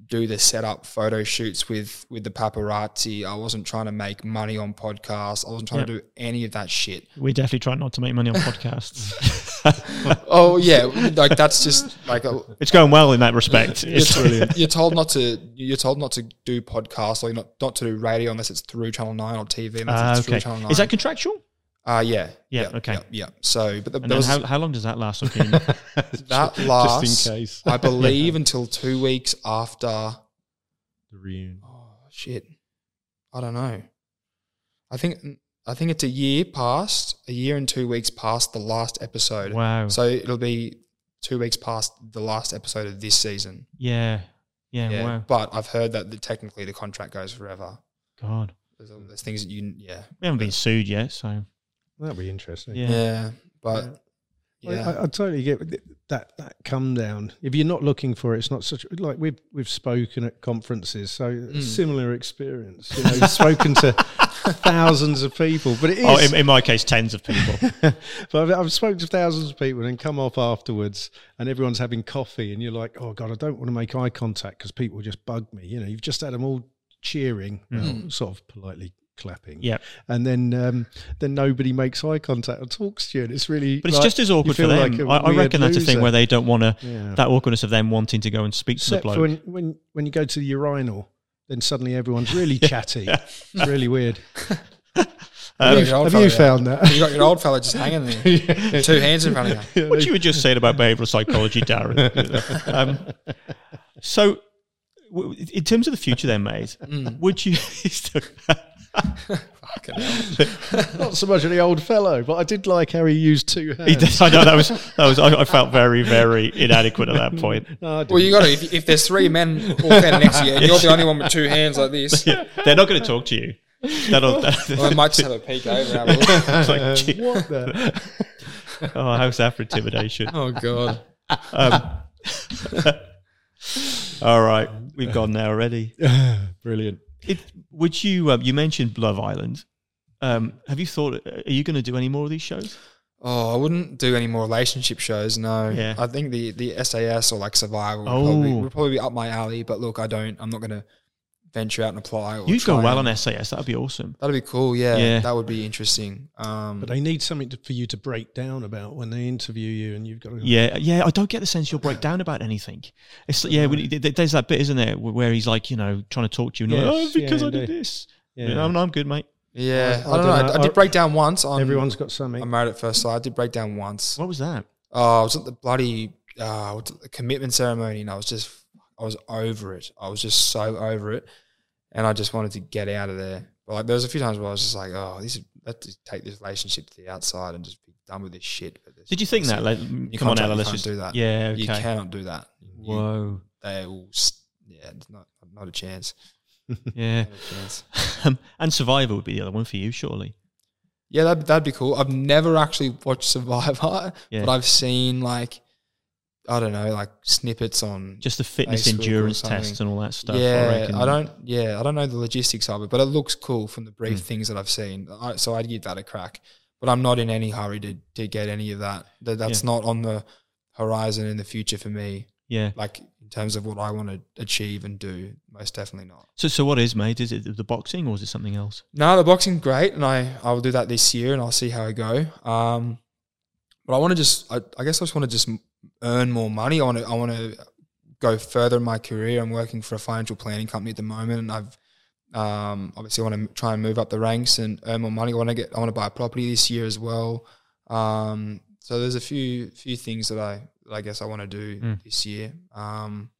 do the setup photo shoots with with the paparazzi. I wasn't trying to make money on podcasts. I wasn't trying to do any of that shit. We definitely try not to make money on podcasts. <laughs> Oh yeah, like that's just like a, it's going well in that respect. you're, It's t- you're told not to you're told not to do podcasts or you're not not to do radio unless it's through Channel Nine or TV. Unless it's ah, through okay. Is that contractual? Uh, yeah. Yeah, okay. Yeah. yeah. So, but the, And then was, how, how long does that last? Okay. <laughs> <laughs> that lasts, just in case. I <laughs> believe, until two weeks after. The reunion. Oh shit! I don't know. I think I think it's a year past, a year and two weeks past the last episode. wow. So it'll be two weeks past the last episode of this season. yeah. Yeah. Yeah. Wow. But I've heard that the, technically the contract goes forever. God. There's, there's things that you, yeah, We haven't been sued yet, so That'd be interesting. yeah. yeah, but I- yeah, I, I totally get that that come down. If you're not looking for it, it's not such like we've we've spoken at conferences, so Mm. similar experience. You know, you've spoken to <laughs> thousands of people, but it is. Oh, in, in my case, tens of people. <laughs> but I've, I've spoken to thousands of people and come off afterwards, and everyone's having coffee, and you're like, "Oh God, I don't want to make eye contact because people just bug me." You know, you've just had them all cheering, well, sort of politely clapping, Yeah. and then um, then nobody makes eye contact or talks to you, and it's really. But it's like, just as awkward for them. like a I, I weird reckon that's a thing where they don't want to, Yeah. that awkwardness of them wanting to go and speak to the Except bloke. when, when when you go to the urinal, then suddenly everyone's <laughs> really chatty. It's really weird. <laughs> Um, Yeah, your old Have you found that? you got your old fella just hanging there, <laughs> two hands in front of you. what you were just saying about behavioural psychology, Darren. um, so, w- in terms of the future, then, mate, Mm. would you? Fucking hell. <laughs> Not so much of the old fellow, but I did like how he used two hands. He did- I know that was that was. I, I felt very, very inadequate at that point. No, Well, you got to if, if there's three men all standing next to you, and you're the <laughs> only one with two hands like this. Yeah, they're not going to talk to you. That'll. That, Well, I might just have a peek over. And have a look. <laughs> it's like, what the? oh, how's that for intimidation? Oh god. Um, All right, we've gone there already. Brilliant. It, would you? Um, you mentioned Love Island. Um, have you thought? Are you going to do any more of these shows? Oh, I wouldn't do any more relationship shows. No, Yeah. I think the the SAS or like Survival would, Oh. probably, would probably be up my alley. But look, I don't. I'm not going to venture out and apply. Or You'd go well and- on SAS. That'd be awesome. That'd be cool. Yeah, Yeah. that would be interesting. Um, But they need something to, for you to break down about when they interview you, and you've got to. Yeah, yeah. I don't get the sense you'll break down about anything. It's yeah. When, there's that bit, isn't there, where he's like, you know, trying to talk to you, and you're like, oh, because yeah, I did this. Yeah. You know, I'm, I'm good, mate. yeah, I- I, I don't don't know. know. I, I did break down once on. Everyone's got something. I'm married at first sight. I did break down once. What was that? Oh, I was at the bloody uh, what's it, the commitment ceremony, and I was just, I was over it. I was just so over it, and I just wanted to get out of there. But like, there was a few times where I was just like, oh, this is let's just take this relationship to the outside and just be done with this shit. Did you think that? Like, you come on, can't- Ella, let's just do that. Yeah, okay. You cannot do that. You- Whoa. they will. s- Yeah, not not a chance. <laughs> Yeah. A chance. <laughs> Um, and Survivor would be the other one for you, surely. Yeah, that'd, that'd be cool. I've never actually watched Survivor, Yeah. but I've seen like I don't know, like snippets on Just the fitness Facebook endurance tests and all that stuff. Yeah, reckon. I, don't. Yeah, I don't know the logistics of it, but it looks cool from the brief Mm. things that I've seen. I, so I'd give that a crack. But I'm not in any hurry to to get any of that. that that's not on the horizon in the future for me. Yeah. Like in terms of what I want to achieve and do, most definitely not. So, so what is, mate? Is it the boxing or is it something else? No, the boxing great, and I I will do that this year, and I'll see how I go. Um, but I want to just, I, I guess I just want to just earn more money. I want to, I want to go further in my career. I'm working for a financial planning company at the moment, and I've um, obviously want to try and move up the ranks and earn more money. I want to get, I want to buy a property this year as well. Um, so there's a few few things that I that I guess I want to do Mm. this year um,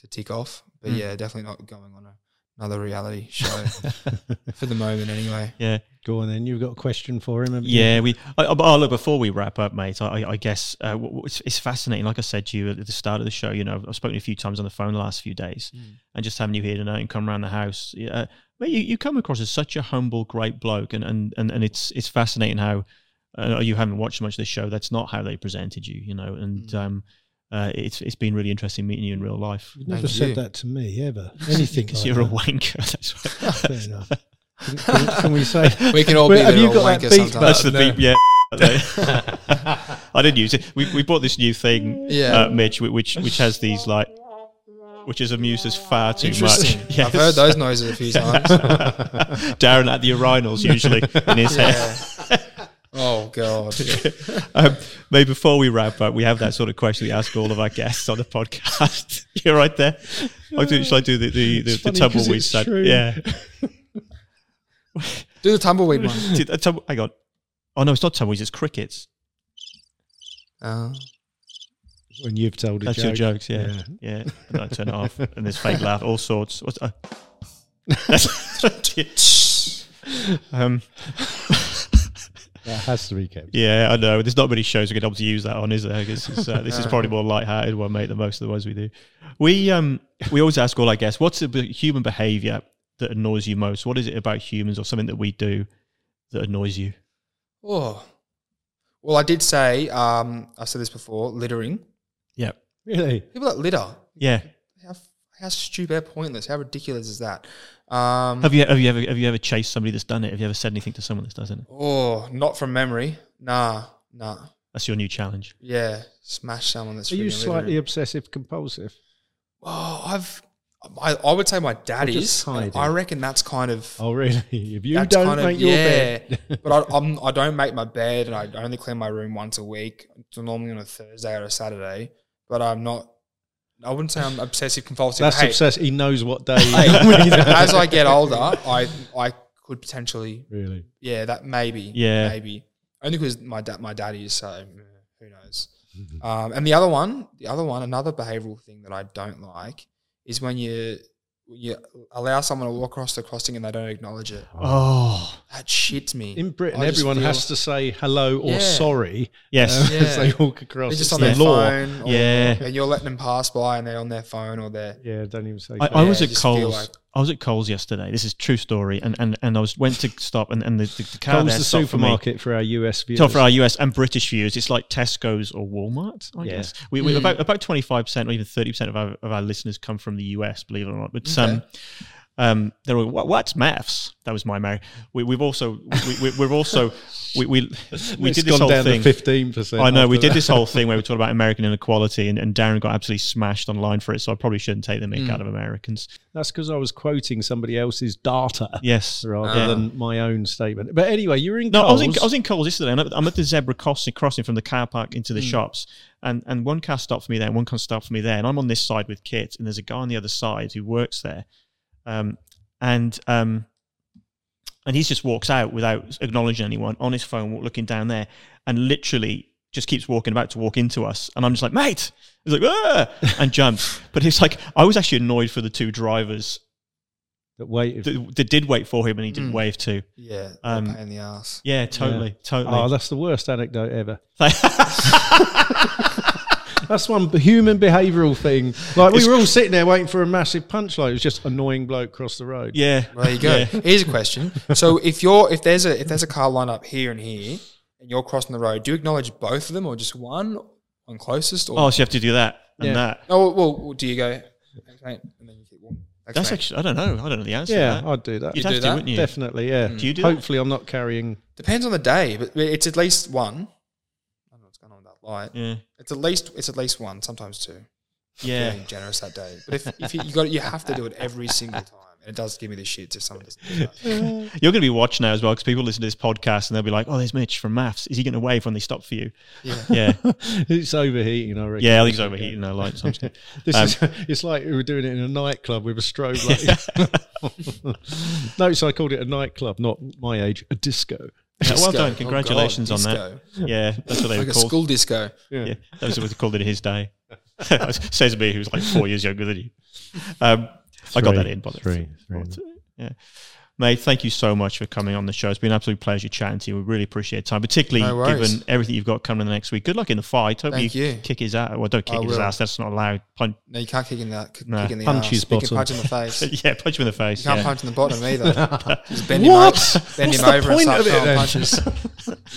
to tick off. But Mm. yeah, definitely not going on a, another reality show <laughs> for the moment anyway. Yeah. Go on then. You've got a question for him. haven't you? Yeah, we. I, I- oh, look, before we wrap up, mate, I, I guess uh, w- w- it's, it's fascinating. Like I said to you at the start of the show, you know, I've spoken a few times on the phone the last few days, and just having you here tonight and come around the house, uh, mate, you, you come across as such a humble, great bloke, and and and, and it's it's fascinating how uh, you haven't watched much of the show. That's not how they presented you, you know, and Mm. um, uh, it's it's been really interesting meeting you in real life. You've never Thank said you. that to me ever. <laughs> Anything Because like you're a wanker. <laughs> That's why. <laughs> Fair enough. Can, can- can we say? <laughs> We can all be have a you got that wanker beat sometimes. That's the button beep. Yeah. I didn't use it. We, we bought this new thing, Yeah. uh, Mitch, which which has these like, which has amused us far too much. Interesting. <laughs> I've heard those noises a few times. <laughs> Darren at the urinals usually in his head. Oh god. Um, maybe before we wrap up, we have that sort of question we ask all of our guests on the podcast. You're right there. I do, shall I do the the, the, It's the funny 'cause tumbleweed it's. Yeah. <laughs> Do the tumbleweed one. <laughs> Did- the tumble- hang on. Oh no, it's not tumbleweeds. It's crickets. Uh, when you've told a That's joke. your jokes, yeah, yeah. And I turn it off, <laughs> and there's fake laugh, all sorts. What's uh, um, That has to be kept. yeah, I know. There's not many shows we could able to use that on, is there? 'Cause it's, uh, this is probably more light-hearted one, mate, than most of the ones we do. We um we always ask all, I guess, what's the be- human behaviour that annoys you most? What is it about humans or something that we do that annoys you? oh. Well, I did say, um, I've said this before, littering. Yeah, Really? People that litter, yeah. how, how stupid, how pointless, how ridiculous is that? Um, Have you have you ever have you ever chased somebody that's done it? Have you ever said anything to someone that's done it? oh, not from memory. Nah, nah. That's your new challenge. Yeah, smash someone that's Are you slightly littering. obsessive compulsive? Oh, I've. I, I would say my dad is. I reckon that's kind of. Oh, really? <laughs> If you That's don't kind of- make your yeah. bed, <laughs> but I, I'm, I don't make my bed, and I only clean my room once a week. It's normally on a Thursday or a Saturday. But I'm not. I wouldn't say I'm <laughs> obsessive compulsive. that's hey, obsessive. He knows what day. hey, as I get older, I I could potentially, really? yeah, that maybe, Yeah. maybe only because my dad, my daddy is so. eh, Who knows? Um, and the other one, the other one, another behavioural thing that I don't like is when you you allow someone to walk across the crossing and they don't acknowledge it. Oh, That shits me. In Britain, I everyone has to say hello or Yeah. sorry yes. uh, as Yeah. they walk across. They're just on the their law. phone, or, Yeah. and you're letting them pass by, and they're on their phone or they're. Yeah, don't even say. I. I was I at Coles. like- I was at Coles yesterday. This is true story, and and, and I was went to stop, and, and the, the, the car Coles there the stopped for me. supermarket for our US viewers. So for our US and British viewers, it's like Tesco's or Walmart. I Yeah. guess we, we about about twenty five percent or even thirty percent of our of our listeners come from the US. Believe it or not, but Okay. um, they're all, what, what's MAFS? That was my Mary. We, we've also we, we, we're also we we, we did this gone whole down thing. fifteen percent. I know we did this whole thing where we talked about <laughs> American inequality, and, and Darren got absolutely smashed online for it. So I probably shouldn't take the mick Hmm. out of Americans. That's because I was quoting somebody else's data Yes, rather than my own statement. But anyway, you're in. No, I was in Coles. I was in Coles yesterday. And I'm at the zebra crossing, crossing from the car park into the shops, and and one car stopped for me there, and one car stopped for me there, and I'm on this side with Kit, and there's a guy on the other side who works there, um, and um, and he just walks out without acknowledging anyone on his phone, looking down there, and literally just keeps walking about to walk into us, and I'm just like, mate, he's like, ah, <laughs> and jumps, but it's like I was actually annoyed for the two drivers that waited. that, that did wait for him, and he didn't Mm. wave to. Yeah, Um, in the ass. Yeah, totally, totally. Oh, that's the worst anecdote ever. <laughs> <laughs> That's one human behavioural thing. Like we were all sitting there waiting for a massive punchline. It was just annoying bloke across the road. yeah. There you go. Yeah. Here's a question. So if you're if there's a if there's a car line up here and here, and you're crossing the road, do you acknowledge both of them or just one, one closest? Or Oh, so you have to do that and Yeah. that. oh, well, well, do you go? Thanks, and then you keep walking. That's mate. actually I don't know. I don't know the answer. Yeah, to that. I'd do that. You'd You have do to, that? wouldn't you? Definitely, yeah. Do you do that? Hopefully, I'm not carrying. depends on the day, but it's at least one. I don't know what's going on with that light. Yeah. It's at least it's at least one, sometimes two. Yeah. Feeling generous that day. But if, if you, you got you have to do it every single time, and it does give me the shits if someone doesn't do <laughs> that. You're going to be watched now as well because people listen to this podcast and they'll be like, "Oh, there's Mitch from MAFS. Is he going to wave when they stop for you?" Yeah. <laughs> Yeah. <laughs> it's overheating. I reckon. yeah. I think he's overheating our lights. I'm just. This Um, is it's like we were doing it in a nightclub with a strobe light. Notice I called it a nightclub, not my age, a disco. Yeah, well Disco. done. Oh, Congratulations God, on that. Yeah, that's what they Like were a called. school disco. Yeah, that was what they called it in his day. <laughs> <laughs> Says me, who's like four years younger than you. Um, I got that in, by the Three, three. Yeah. Mate, thank you so much for coming on the show. It's been an absolute pleasure chatting to you. We really appreciate your time, particularly No given everything you've got coming in the next week. Good luck in the fight. Hope Thank you, you. kick his ass. Well, don't kick I his will. ass. That's not allowed. Punch, No, you can't kick in the kick No. in the Punch ass. his bottom. punch in the face. <laughs> yeah, punch him in the face. You can't yeah. punch in the bottom either. <laughs> Just bend him What? over, bend <laughs> What's him the over and point start of it throwing punches.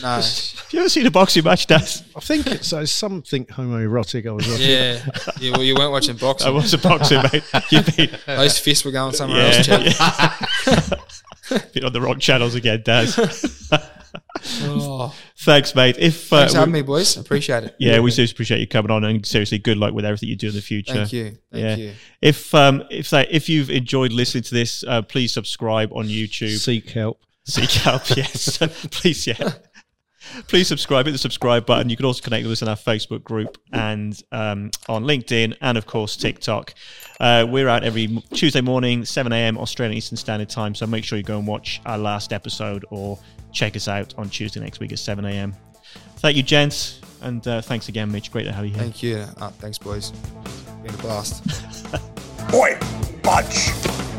No. Have you ever seen a boxing match, Daz? I think it's uh, something homoerotic. I was watching. Yeah. yeah. Well, you weren't watching boxing. I was a boxer, mate. You've been, Those fists were going somewhere yeah, else, Chad. yeah. <laughs> been on the wrong channels again, Daz. <laughs> Oh, Thanks, mate. If uh, thanks for having me, boys. Appreciate it. yeah, we seriously appreciate you coming on, and seriously, good luck with everything you do in the future. Thank you. Thank Yeah. you. If um if that if you've enjoyed listening to this, uh, please subscribe on YouTube. Seek help. Seek help, <laughs> yes. please, yeah. Please subscribe. Hit the subscribe button. You can also connect with us in our Facebook group and um, on LinkedIn and, of course, TikTok. Uh, we're out every Tuesday morning, 7 a.m. Australian Eastern Standard Time. So make sure you go and watch our last episode or check us out on Tuesday next week at 7 a.m. Thank you, gents. And uh, thanks again, Mitch. Great to have you here. Thank you. Uh, thanks, boys. Been a blast. <laughs> Oi, budge.